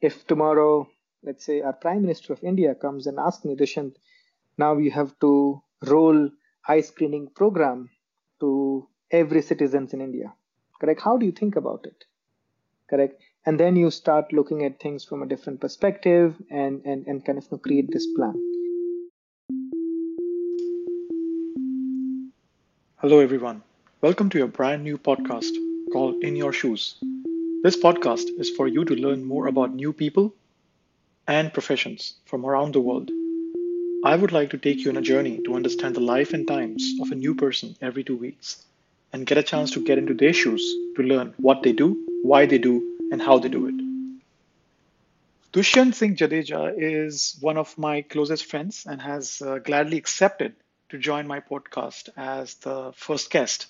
if tomorrow, let's say, our Prime Minister of India comes and asks me, Dushyant, now you have to roll eye screening program to every citizens in India. Correct? How do you think about it? Correct? And then you start looking at things from a different perspective and, and, and kind of create this plan. Hello, everyone. Welcome to your brand new podcast called In Your Shoes. This podcast is for you to learn more about new people and professions from around the world. I would like to take you on a journey to understand the life and times of a new person every two weeks and get a chance to get into their shoes to learn what they do, why they do, and how they do it. Dushyant Singh Jadeja is one of my closest friends and has uh, gladly accepted to join my podcast as the first guest.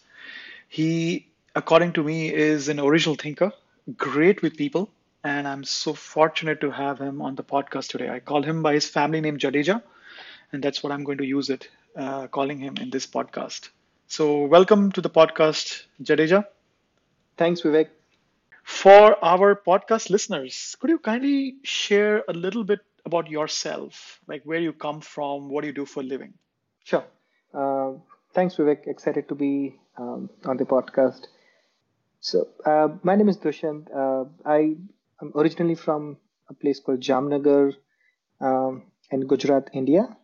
He, according to me, is an original thinker great with people, and I'm so fortunate to have him on the podcast today. I call him by his family name Jadeja, and that's what I'm going to use it, uh, calling him in this podcast. So, welcome to the podcast, Jadeja. Thanks, Vivek. For our podcast listeners, could you kindly share a little bit about yourself, like where you come from, what do you do for a living? Sure. Uh, thanks, Vivek. Excited to be um, on the podcast. So uh, my name is Dushyant. Uh, I am originally from a place called Jamnagar um, in Gujarat, India,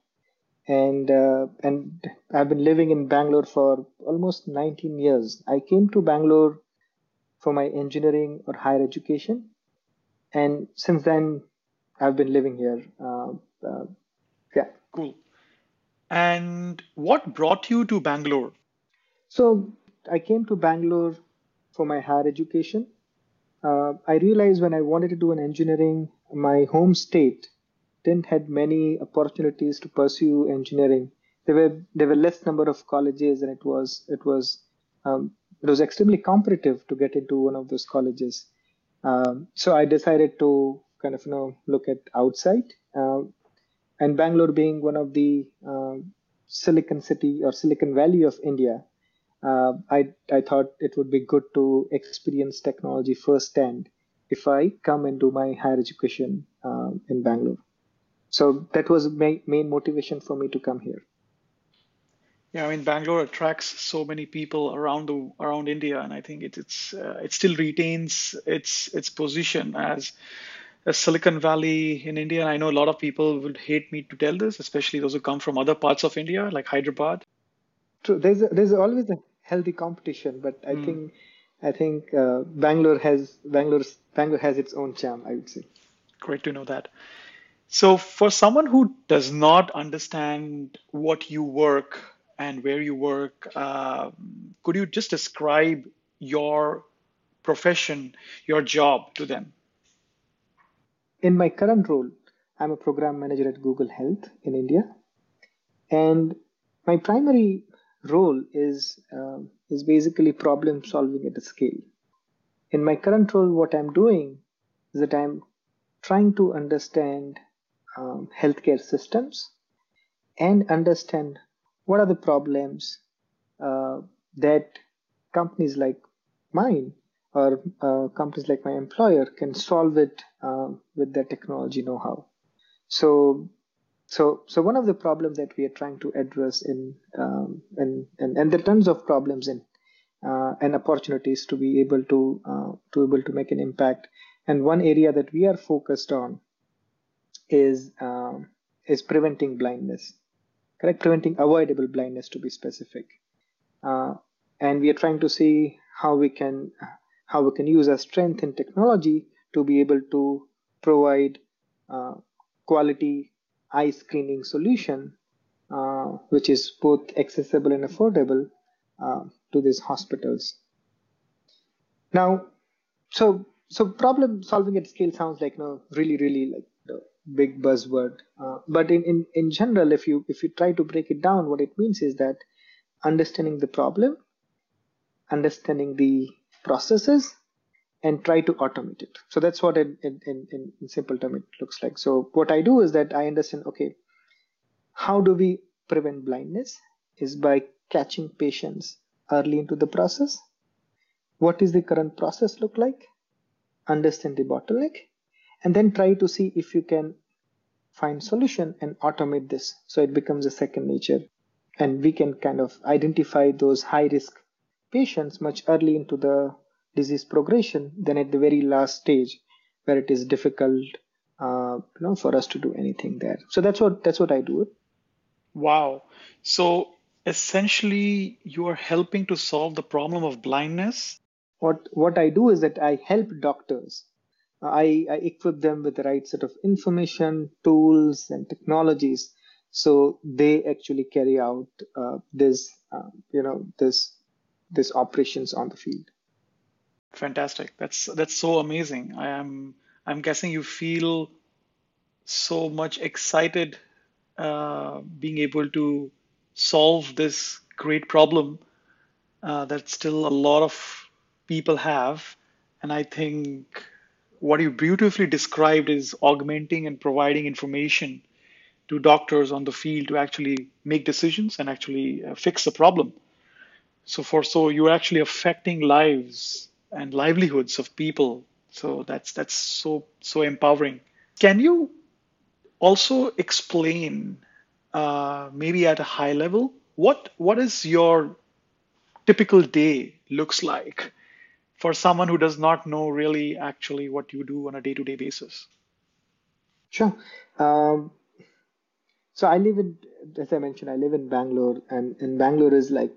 and uh, and I've been living in Bangalore for almost 19 years. I came to Bangalore for my engineering or higher education, and since then I've been living here. Uh, uh, yeah. Cool. And what brought you to Bangalore? So I came to Bangalore for my higher education. Uh, I realized when I wanted to do an engineering, my home state didn't had many opportunities to pursue engineering. There were there were less number of colleges, and it was it was um, it was extremely competitive to get into one of those colleges. Um, so I decided to kind of you know look at outside, uh, and Bangalore being one of the uh, Silicon City or Silicon Valley of India, uh, I, I thought it would be good to experience technology firsthand if I come and do my higher education uh, in Bangalore. So that was my main motivation for me to come here. Yeah, I mean Bangalore attracts so many people around the around India, and I think it, it's uh, it still retains its its position as a Silicon Valley in India. And I know a lot of people would hate me to tell this, especially those who come from other parts of India, like Hyderabad. True. There's a, there's always a healthy competition, but I mm. think I think uh, Bangalore has Bangalore Bangalore has its own charm. I would say. Great to know that. So, for someone who does not understand what you work and where you work, uh, could you just describe your profession, your job to them? In my current role, I'm a program manager at Google Health in India, and my primary role is uh, is basically problem solving at a scale. In my current role, what I'm doing is that I'm trying to understand um, healthcare systems and understand what are the problems uh, that companies like mine or uh, companies like my employer can solve it uh, with their technology know-how. So so so one of the problems that we are trying to address in um, and, and and there are tons of problems in uh, and opportunities to be able to uh, to able to make an impact. And one area that we are focused on is um, is preventing blindness. Correct? Preventing avoidable blindness to be specific. Uh, and we are trying to see how we can how we can use our strength in technology to be able to provide uh, quality eye screening solution, uh, which is both accessible and affordable uh, to these hospitals. Now, so so problem solving at scale sounds like you know, really really like the big buzzword, uh, but in, in in general, if you if you try to break it down, what it means is that understanding the problem, understanding the processes, and try to automate it. So that's what in, in, in, in simple term it looks like. So what I do is that I understand, okay, how do we prevent blindness is by catching patients early into the process. What is the current process look like? Understand the bottleneck and then try to see if you can find solution and automate this so it becomes a second nature and we can kind of identify those high risk patients much early into the disease progression than at the very last stage where it is difficult uh, you know for us to do anything there. So that's what that's what i do. Wow. So essentially you are helping to solve the problem of blindness? What what i do is that i help doctors. I, I equip them with the right set of information tools and technologies so they actually carry out uh, this uh, you know this this operations on the field fantastic. That's that's so amazing. I am i'm guessing you feel so much excited uh, being able to solve this great problem uh, that still a lot of people have. And i think what you beautifully described is augmenting and providing information to doctors on the field to actually make decisions and actually uh, fix the problem. So for so you're actually affecting lives and livelihoods of people. So that's that's so so empowering. Can you also explain uh, maybe at a high level what what is your typical day looks like for someone who does not know really actually what you do on a day-to-day basis? Sure. Um, so I live in, as I mentioned, I live in Bangalore, and, and Bangalore is like,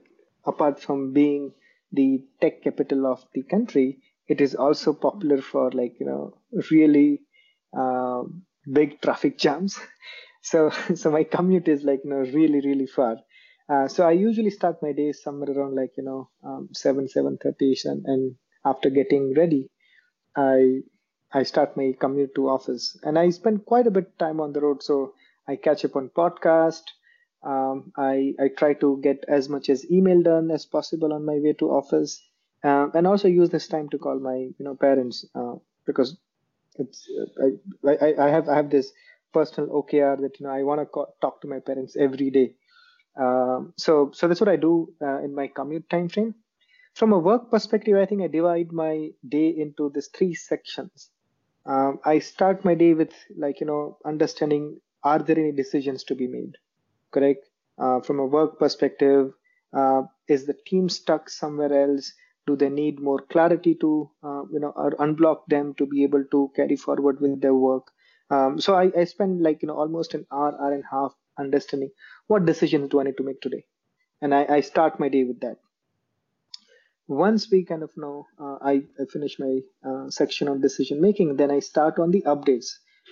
apart from being the tech capital of the country, it is also popular for like, you know, really uh, big traffic jams. So, so my commute is like, you know, really, really far. Uh, so I usually start my day somewhere around like, you know, um, 7, 7.30ish. And, and after getting ready, I, I start my commute to office and I spend quite a bit of time on the road. So I catch up on podcast. Um, I, I try to get as much as email done as possible on my way to office, um, and also use this time to call my you know parents uh, because it's uh, I, I, I have I have this personal OKR that you know I want to talk to my parents every day. Um, so so that's what I do uh, in my commute time frame. From a work perspective, I think I divide my day into these three sections. Um, I start my day with like you know understanding are there any decisions to be made correct. Uh, from a work perspective uh, is the team stuck somewhere else? Do they need more clarity to uh, you know or unblock them to be able to carry forward with their work? Um, so I, I spend like you know almost an hour hour and a half understanding what decisions do i need to make today. And i, I start my day with that. Once we kind of know uh, I, I, finish my uh, section on decision making then i start on the updates.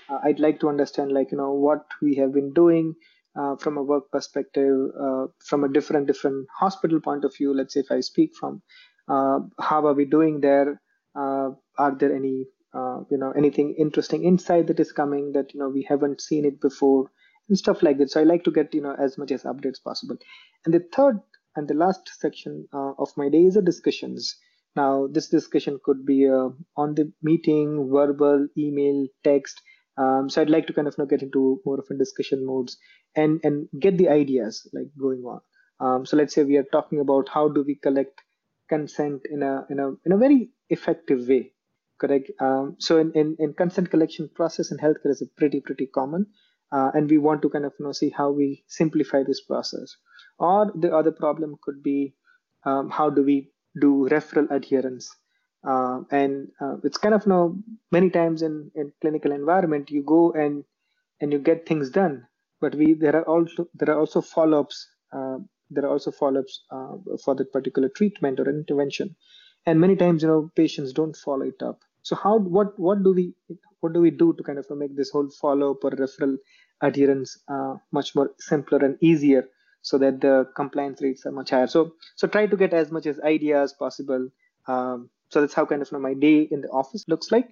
Uh, I'd like to understand like you know what we have been doing uh, from a work perspective, uh, from a different different hospital point of view. Let's say if I speak from uh, how are we doing there? Uh, are there any uh, you know anything interesting insight that is coming that you know we haven't seen it before and stuff like that. So I like to get you know as much as updates possible. And the third and the last section of my day is the discussions. Now, this discussion could be uh, on the meeting, verbal, email, text, um, so I'd like to kind of you know, get into more of a discussion modes and and get the ideas like going on. Um, so let's say we are talking about how do we collect consent in a in a in a very effective way, correct? Um, so in, in in consent collection process in healthcare is a pretty pretty common, uh, and we want to kind of you know see how we simplify this process. Or the other problem could be um, how do we do referral adherence uh, and uh, it's kind of you know many times in in clinical environment you go and and you get things done. But we there are also there are also follow-ups uh, there are also follow-ups uh, for that particular treatment or intervention. And many times you know patients don't follow it up. So how what what do we what do we do to kind of make this whole follow-up or referral adherence uh, much more simpler and easier so that the compliance rates are much higher? So so try to get as much as ideas possible um, so that's how kind of you know, my day in the office looks like.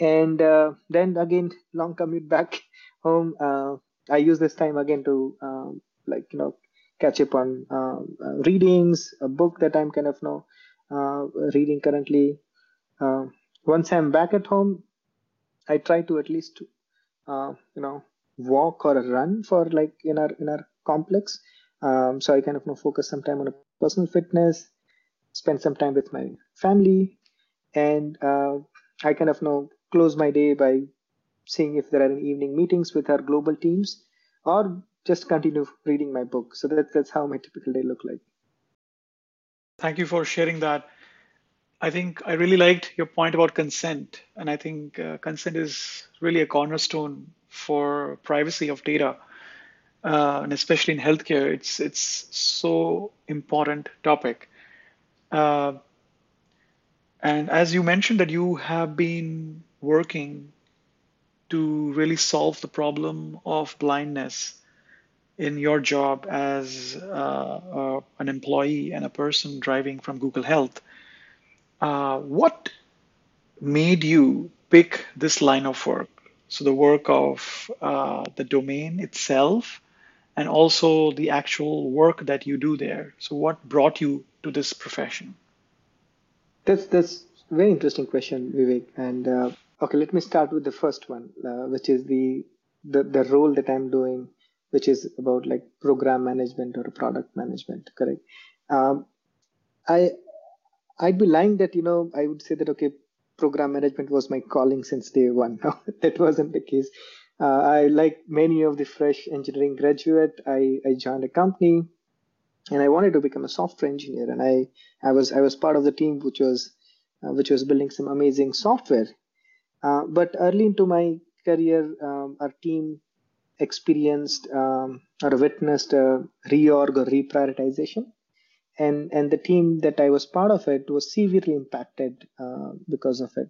And uh, then again long commute back home uh, i use this time again to um, like you know catch up on um, uh, readings a book that i'm kind of you know uh, reading currently. Uh, once i'm back at home i try to at least uh, you know walk or run for like in our in our complex. Um, so i kind of you know, focus some time on a personal fitness spend some time with my family, and uh, I kind of know close my day by seeing if there are any evening meetings with our global teams, or just continue reading my book. So that, that's how my typical day look like. Thank you for sharing that. I think I really liked your point about consent, and I think uh, consent is really a cornerstone for privacy of data, uh, and especially in healthcare, it's it's so important topic. Uh, and as you mentioned that you have been working to really solve the problem of blindness in your job as uh, uh, an employee and a person driving from Google Health. Uh, what made you pick this line of work? So the work of uh, the domain itself, and also the actual work that you do there. So what brought you to this profession? That's that's very interesting question, Vivek. And uh, okay, let me start with the first one, uh, which is the, the the role that I'm doing which is about like program management or product management, correct? Um, I I'd be lying that you know I would say that okay, program management was my calling since day one. No, that wasn't the case. Uh, I like many of the fresh engineering graduate. I, I joined a company, and I wanted to become a software engineer. And I I was I was part of the team which was uh, which was building some amazing software. Uh, but early into my career, um, our team experienced um, or witnessed a reorg or reprioritization. And, and the team that I was part of it was severely impacted uh, because of it.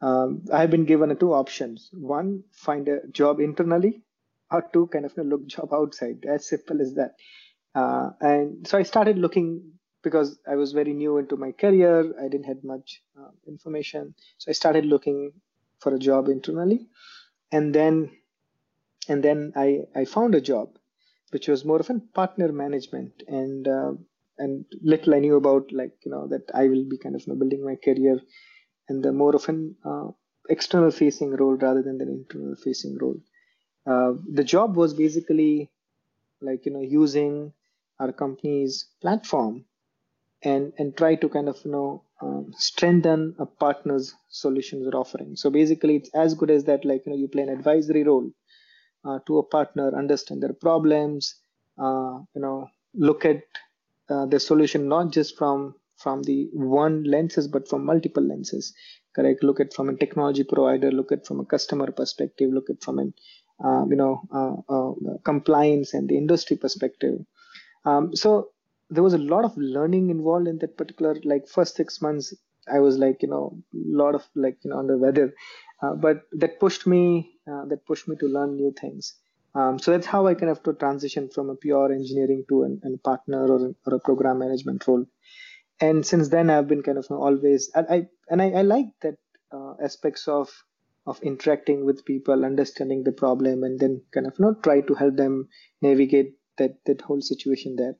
Um, I have been given two options. One, find a job internally, or two, kind of look job outside. As simple as that. Uh, and so I started looking because I was very new into my career. I didn't have much uh, information. So I started looking for a job internally. And then and then I, I found a job which was more of a partner management and uh, and little I knew about like you know that I will be kind of you know, building my career in the more of an uh, external facing role rather than an internal facing role. Uh, the job was basically like you know using our company's platform and and try to kind of you know um, strengthen a partner's solutions or offering. So basically, it's as good as that like you know you play an advisory role uh, to a partner, understand their problems, uh, you know, look at uh, the solution not just from from the one lenses but from multiple lenses. Correct. Look at from a technology provider. Look at from a customer perspective. Look at from an uh, you know uh, uh, compliance and the industry perspective. Um, so there was a lot of learning involved in that particular like first six months. I was like you know a lot of like you know under weather uh, but that pushed me uh, that pushed me to learn new things. Um, so that's how I kind of to transition from a pure engineering to an, an partner or, or, a program management role. And since then, I've been kind of always I, I and I, I like that uh, aspects of of interacting with people, understanding the problem, and then kind of you know try to help them navigate that that whole situation there.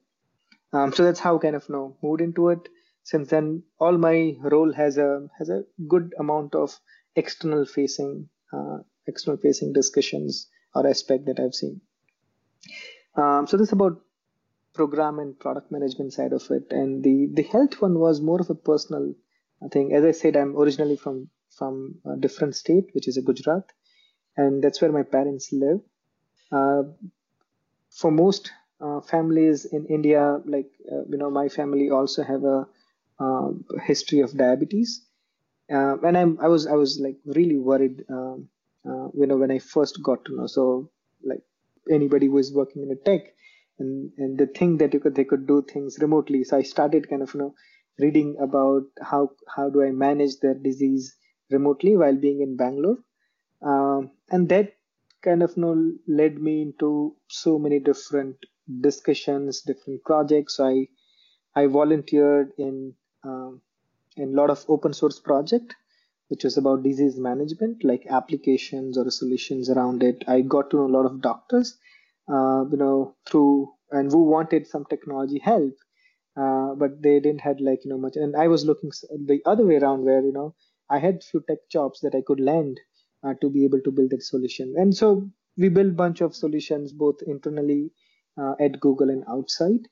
Um, so that's how kind of you know moved into it. Since then, all my role has a has a good amount of external facing uh, external facing discussions or aspect that I've seen. Um, so this is about program and product management side of it, and the the health one was more of a personal thing. As I said, I'm originally from from a different state, which is a Gujarat, and that's where my parents live. Uh, for most uh, families in India, like uh, you know, my family also have a uh, history of diabetes, uh, and I'm I was I was like really worried um, uh, you know when I first got to know. So like anybody who is working in a tech and and the thing that you could they could do things remotely. So I started kind of you know reading about how how do I manage their disease remotely while being in Bangalore. Um, and that kind of you know led me into so many different discussions different projects. I I volunteered in um, in a lot of open source project which was about disease management like applications or solutions around it. I got to know a lot of doctors uh, you know through and who wanted some technology help uh, but they didn't had like you know much. And i was looking the other way around where you know i had few tech jobs that i could land uh, to be able to build that solution. And so we built bunch of solutions both internally uh, at google and outside.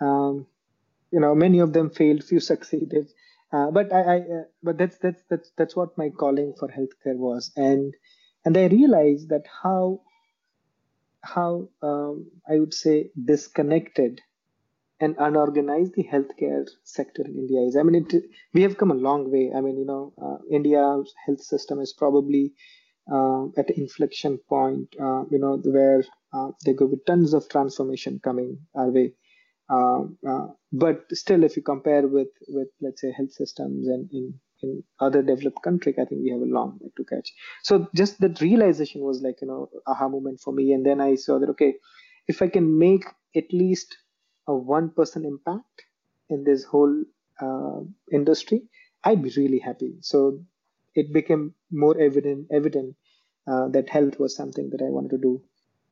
Um, you know many of them failed few succeeded. Uh, but I, I uh, but that's that's that's that's what my calling for healthcare was, and and I realized that how how um, I would say disconnected and unorganized the healthcare sector in India is. I mean, it, we have come a long way. I mean, you know, uh, India's health system is probably uh, at an inflection point, uh, you know, where uh, there could be tons of transformation coming our way. Uh, uh, but still, if you compare with, with let's say, health systems and in, in other developed countries, I think we have a long way to catch. So just that realization was like, you know, aha moment for me. And then I saw that, okay, if I can make at least a 1% person impact in this whole uh, industry, I'd be really happy. So it became more evident evident uh, that health was something that I wanted to do,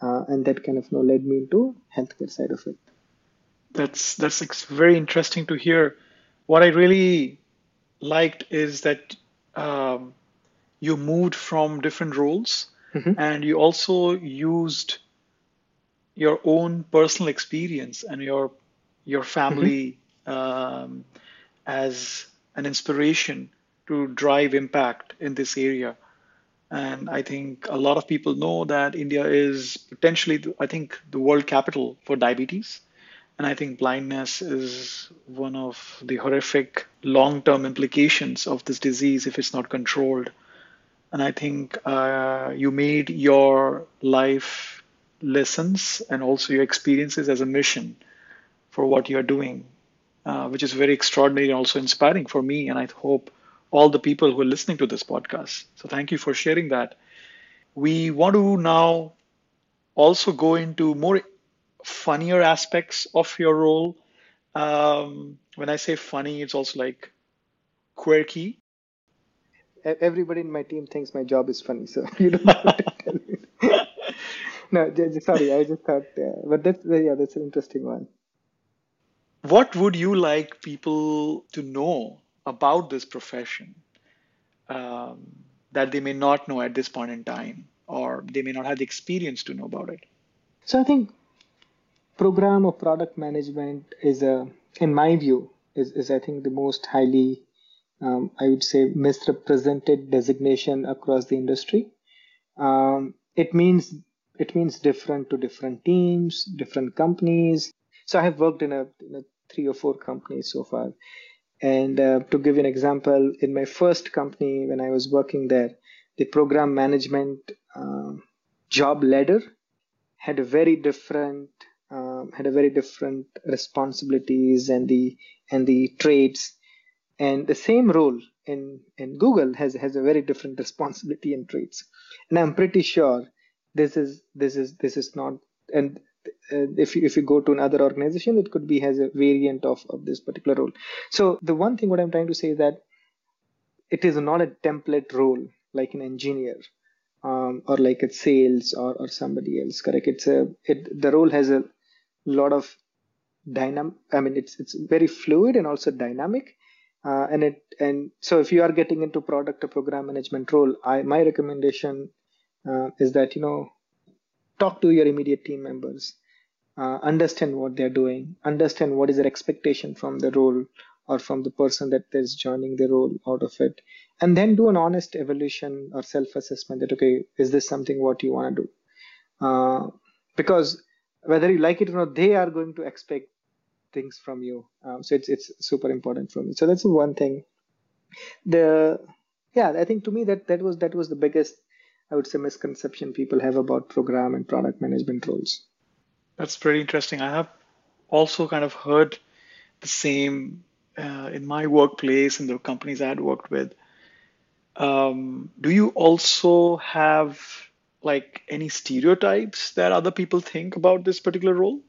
uh, and that kind of you know, led me into healthcare side of it. That's that's very interesting to hear. What I really liked is that um, you moved from different roles, mm-hmm. and you also used your own personal experience and your your family mm-hmm. um, as an inspiration to drive impact in this area. And I think a lot of people know that India is potentially, I think, the world capital for diabetes. And I think blindness is one of the horrific long term implications of this disease if it's not controlled. And I think uh, you made your life lessons and also your experiences as a mission for what you're doing, uh, which is very extraordinary and also inspiring for me. And I hope all the people who are listening to this podcast. So thank you for sharing that. We want to now also go into more funnier aspects of your role. Um, when I say funny, it's also like quirky. Everybody in my team thinks my job is funny, so you don't have to tell me no, sorry, I just thought, uh, but that's yeah, that's an interesting one. What would you like people to know about this profession um, that they may not know at this point in time, or they may not have the experience to know about it? So I think program or product management is a, in my view, is, is I think the most highly, um, I would say, misrepresented designation across the industry. Um, it means it means different to different teams, different companies. So I have worked in a, in a three or four companies so far. And uh, to give you an example, in my first company, when I was working there, the program management uh, job ladder had a very different um, had a very different responsibilities and the and the traits, and the same role in in Google has has a very different responsibility and traits. And I'm pretty sure this is this is this is not and uh, if you if you go to another organization it could be has a variant of of this particular role. So the one thing what i'm trying to say is that it is not a template role like an engineer um, or like a sales or, or somebody else correct? It's a it the role has a lot of dynamic i mean it's it's very fluid and also dynamic uh, and it and so if you are getting into product or program management role i my recommendation uh, is that you know talk to your immediate team members uh, understand what they're doing understand what is their expectation from the role or from the person that is joining the role out of it and then do an honest evaluation or self-assessment that okay is this something what you want to do? Uh, because whether you like it or not they are going to expect things from you. Um, so it's it's super important for me. So that's one thing. The yeah i think to me that that was that was the biggest I would say, misconception people have about program and product management roles. That's pretty interesting. I have also kind of heard the same uh, in my workplace and the companies I had worked with. Um, do you also have like any stereotypes that other people think about this particular role?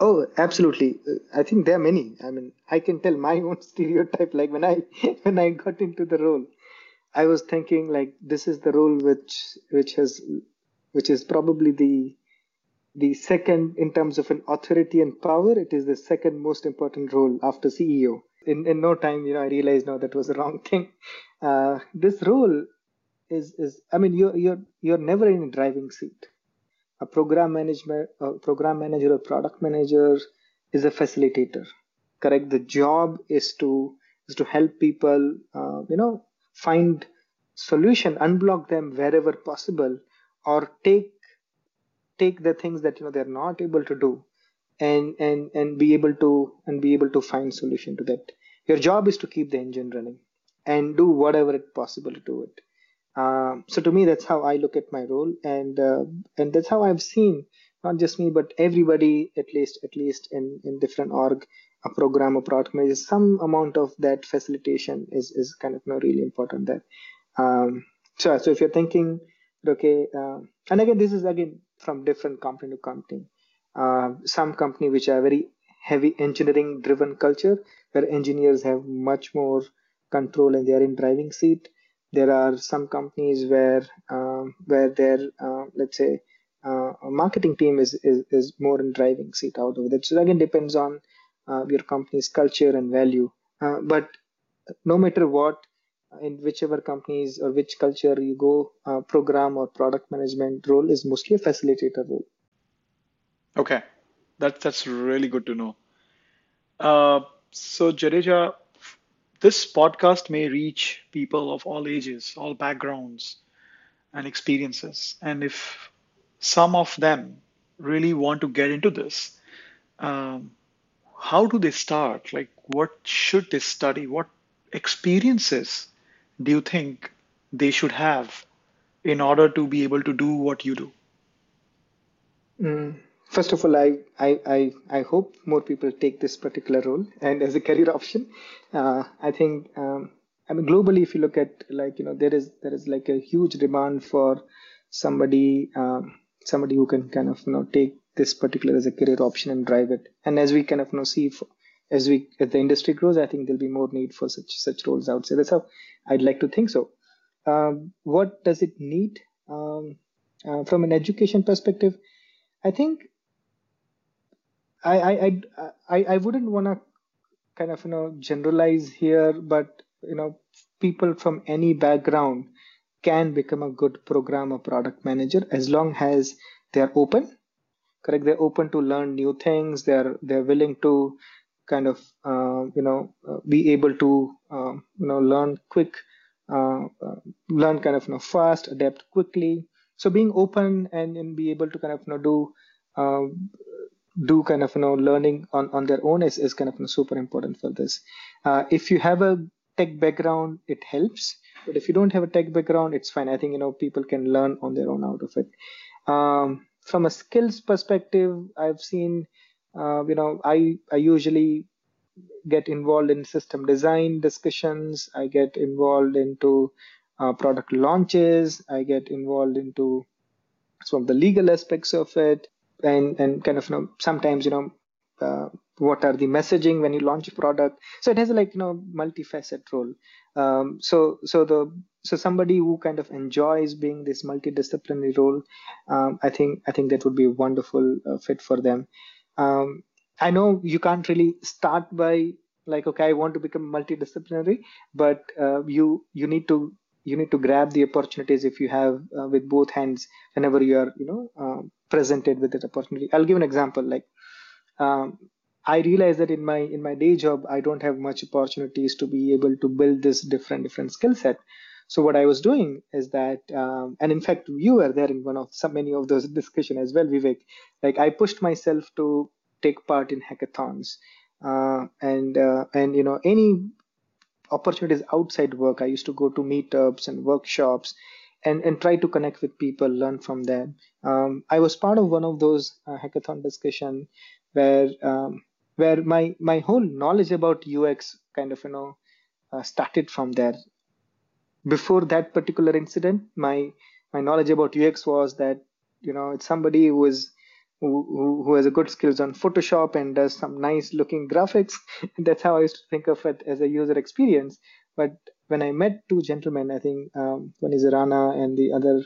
Oh, absolutely. I think there are many. I mean, I can tell my own stereotype. Like when I when I got into the role, I was thinking like this is the role which which has which is probably the the second in terms of an authority and power. It is the second most important role after CEO. In in no time, you know, I realized no, that was the wrong thing. Uh, this role is is I mean you're you're you're never in a driving seat. A program management, a program manager, or product manager is a facilitator. Correct. The job is to is to help people, uh, you know, find solution, unblock them wherever possible, or take take the things that you know they're not able to do, and and and be able to and be able to find solution to that. Your job is to keep the engine running and do whatever it possible to do it. Um, so to me, that's how I look at my role, and uh, and that's how I've seen not just me but everybody at least at least in in different org a program or product manager some amount of that facilitation is is kind of you know, really important there. Um, so so if you're thinking okay uh, and again this is again from different company to company. Uh, some company which are very heavy engineering driven culture where engineers have much more control and they are in driving seat. There are some companies where um, where they're uh, let's say uh, marketing team is, is is more in driving seat out of it. So again depends on your company's culture and value uh, but no matter what in whichever companies or which culture you go uh, program or product management role is mostly a facilitator role Okay, that, that's really good to know. Uh, so, Jadeja, this podcast may reach people of all ages, all backgrounds, and experiences. And if some of them really want to get into this, um, how do they start? Like, what should they study? What experiences do you think they should have in order to be able to do what you do? Mm. First of all, I, I, I, I hope more people take this particular role and as a career option. Uh, I think, um, I mean, globally, if you look at like, you know, there is, there is like a huge demand for somebody, um, somebody who can kind of, you know, take this particular as a career option and drive it. And as we kind of, you know, see as we, as the industry grows, I think there'll be more need for such, such roles outside. That's how I'd like to think so. Um, what does it need? Um, uh, from an education perspective, I think I I I I wouldn't want to kind of you know generalize here, but you know people from any background can become a good programmer product manager as long as they're open correct they're open to learn new things. They're they're willing to kind of uh, you know uh, be able to uh, you know learn quick uh, uh, learn kind of you know fast adapt quickly. So being open and, and be able to kind of you know do uh, do kind of you know learning on, on their own is, is kind of you know, super important for this. Uh, if you have a tech background it helps. But if you don't have a tech background it's fine. I think you know people can learn on their own out of it. Um, from a skills perspective i've seen uh, you know i i usually get involved in system design discussions. I get involved into uh, product launches. I get involved into some of the legal aspects of it. And and kind of you know sometimes you know uh, what are the messaging when you launch a product. So it has like you know multifaceted role. Um, so so the so somebody who kind of enjoys being this multidisciplinary role um, i think i think that would be a wonderful uh, fit for them. Um, i know you can't really start by like okay i want to become multidisciplinary but uh, you you need to you need to grab the opportunities if you have uh, with both hands whenever you are you know uh, presented with that opportunity. I'll give an example like um, i realize that in my in my day job i don't have much opportunities to be able to build this different different skill set so what i was doing is that um, and in fact you were there in one of so many of those discussion as well vivek like i pushed myself to take part in hackathons uh, and uh, and you know any opportunities outside work. I used to go to meetups and workshops and, and try to connect with people, learn from them. Um, I was part of one of those uh, hackathon discussion where um, where my my whole knowledge about UX kind of you know uh, started from there. Before that particular incident, my my knowledge about UX was that you know it's somebody who is who, who has a good skills on Photoshop and does some nice looking graphics. That's how I used to think of it as a user experience. But when I met two gentlemen, I think um, one is Rana and the other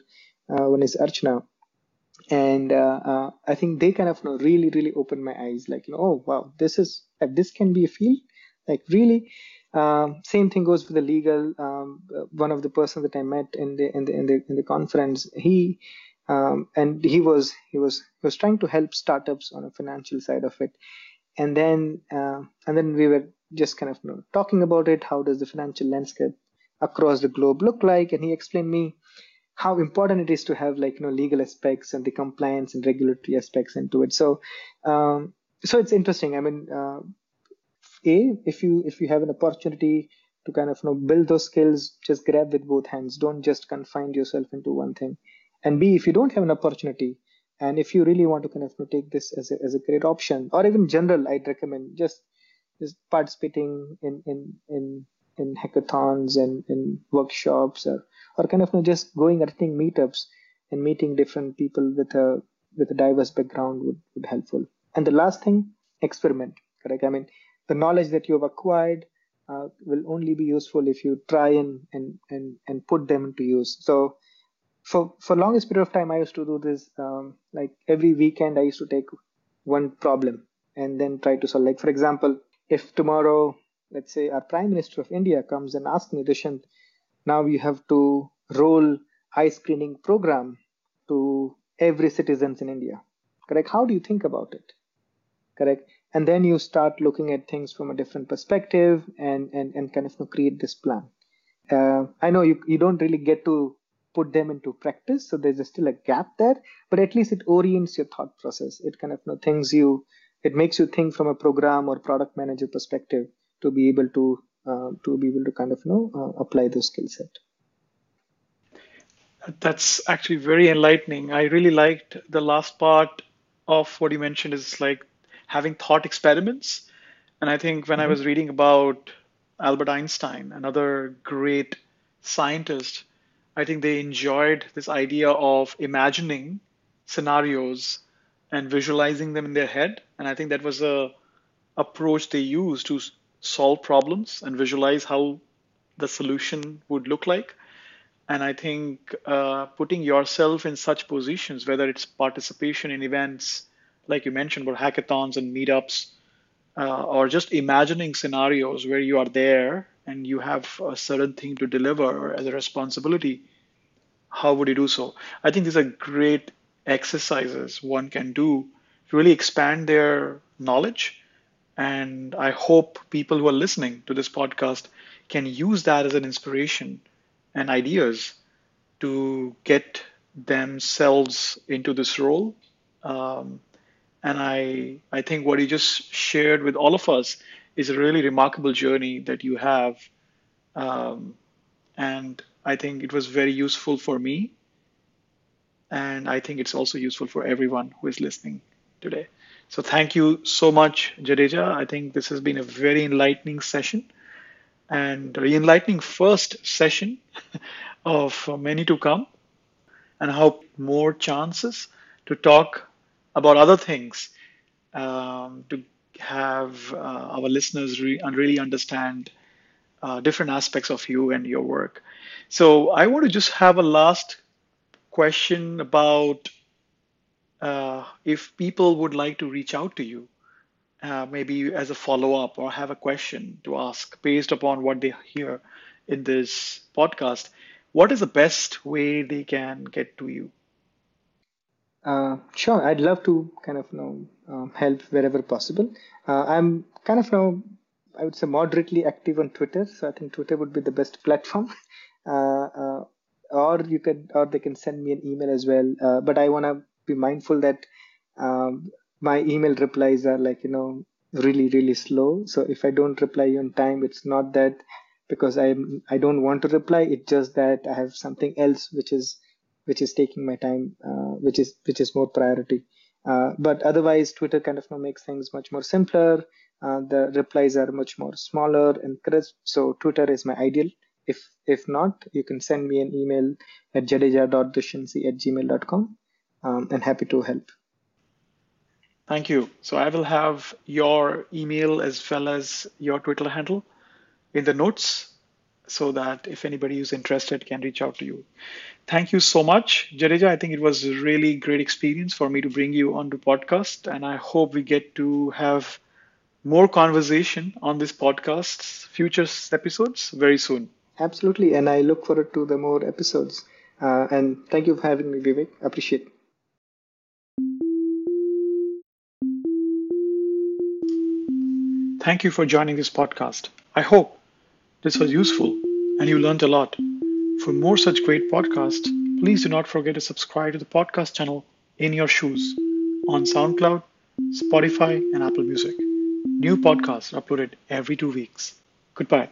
uh, one is Archana, and uh, uh, I think they kind of you know, really really opened my eyes. Like you know, oh wow, this is this can be a field. Like really, um, same thing goes for the legal. Um, one of the persons that I met in the in the in the in the conference, he um, and he was he was he was trying to help startups on a financial side of it. And then uh, and then we were just kind of you know, talking about it. How does the financial landscape across the globe look like? And he explained me how important it is to have like you know legal aspects and the compliance and regulatory aspects into it. So um, so it's interesting. I mean uh, a if you if you have an opportunity to kind of you know build those skills just grab with both hands. Don't just confine yourself into one thing. And b if you don't have an opportunity and if you really want to kind of you know, take this as a, as a great option or even general i'd recommend just just participating in in in in hackathons and in workshops or or kind of you know, just going attending meetups and meeting different people with a with a diverse background would, would helpful. And the last thing experiment correct? I mean the knowledge that you have acquired uh, will only be useful if you try and, and and and put them into use. So for for longest period of time i used to do this um, like every weekend i used to take one problem and then try to solve. Like for example if tomorrow let's say our prime minister of india comes and asks me Dushyant, now you have to roll eye screening program to every citizens in india. Correct? How do you think about it? Correct and then you start looking at things from a different perspective and and, and kind of create this plan. Uh, i know you, you don't really get to put them into practice so there's still a gap there but at least it orients your thought process. It kind of you know, things you it makes you think from a program or product manager perspective to be able to uh, to be able to kind of you know uh, apply those skill set. That's actually very enlightening. I really liked the last part of what you mentioned is like having thought experiments and i think when mm-hmm. i was reading about albert einstein another great scientist i think they enjoyed this idea of imagining scenarios and visualizing them in their head and i think that was a approach they used to solve problems and visualize how the solution would look like. And I think uh, putting yourself in such positions, whether it's participation in events like you mentioned, about hackathons and meetups, uh, or just imagining scenarios where you are there and you have a certain thing to deliver or as a responsibility, how would you do so? I think these are great exercises one can do to really expand their knowledge and I hope people who are listening to this podcast can use that as an inspiration and ideas to get themselves into this role. Um, and I, I think what you just shared with all of us is a really remarkable journey that you have. Um, and I think it was very useful for me. And I think it's also useful for everyone who is listening today. So thank you so much, Jadeja. I think this has been a very enlightening session and enlightening first session of many to come. And I hope more chances to talk about other things um, to have uh, our listeners re- really understand uh, different aspects of you and your work. So I want to just have a last question about uh, if people would like to reach out to you, uh, maybe as a follow up or have a question to ask based upon what they hear in this podcast, what is the best way they can get to you? Uh, sure, I'd love to kind of you know um, help wherever possible. Uh, I'm kind of you I would say moderately active on Twitter, so I think Twitter would be the best platform. Uh, uh, or you could, or they can send me an email as well. but I want to be mindful that um, my email replies are like you know really really slow so if i don't reply on time it's not that because i i don't want to reply it's just that i have something else which is which is taking my time uh, which is which is more priority. Uh, but otherwise twitter kind of makes things much more simpler. Uh, the replies are much more smaller and crisp. So twitter is my ideal. If if not you can send me an email at jadeja.dushansi at gmail.com um, and happy to help. Thank you. So I will have your email as well as your Twitter handle in the notes so that if anybody is interested can reach out to you. Thank you so much, Jadeja. I think it was a really great experience for me to bring you on the podcast, and I hope we get to have more conversation on this podcast's future episodes very soon. Absolutely, and I look forward to the more episodes. Uh, and thank you for having me, Vivek. Appreciate. it. Thank you for joining this podcast. I hope this was useful and you learned a lot. For more such great podcasts, please do not forget to subscribe to the podcast channel In Your Shoes on SoundCloud, Spotify, and Apple Music. New podcasts are uploaded every two weeks. Goodbye.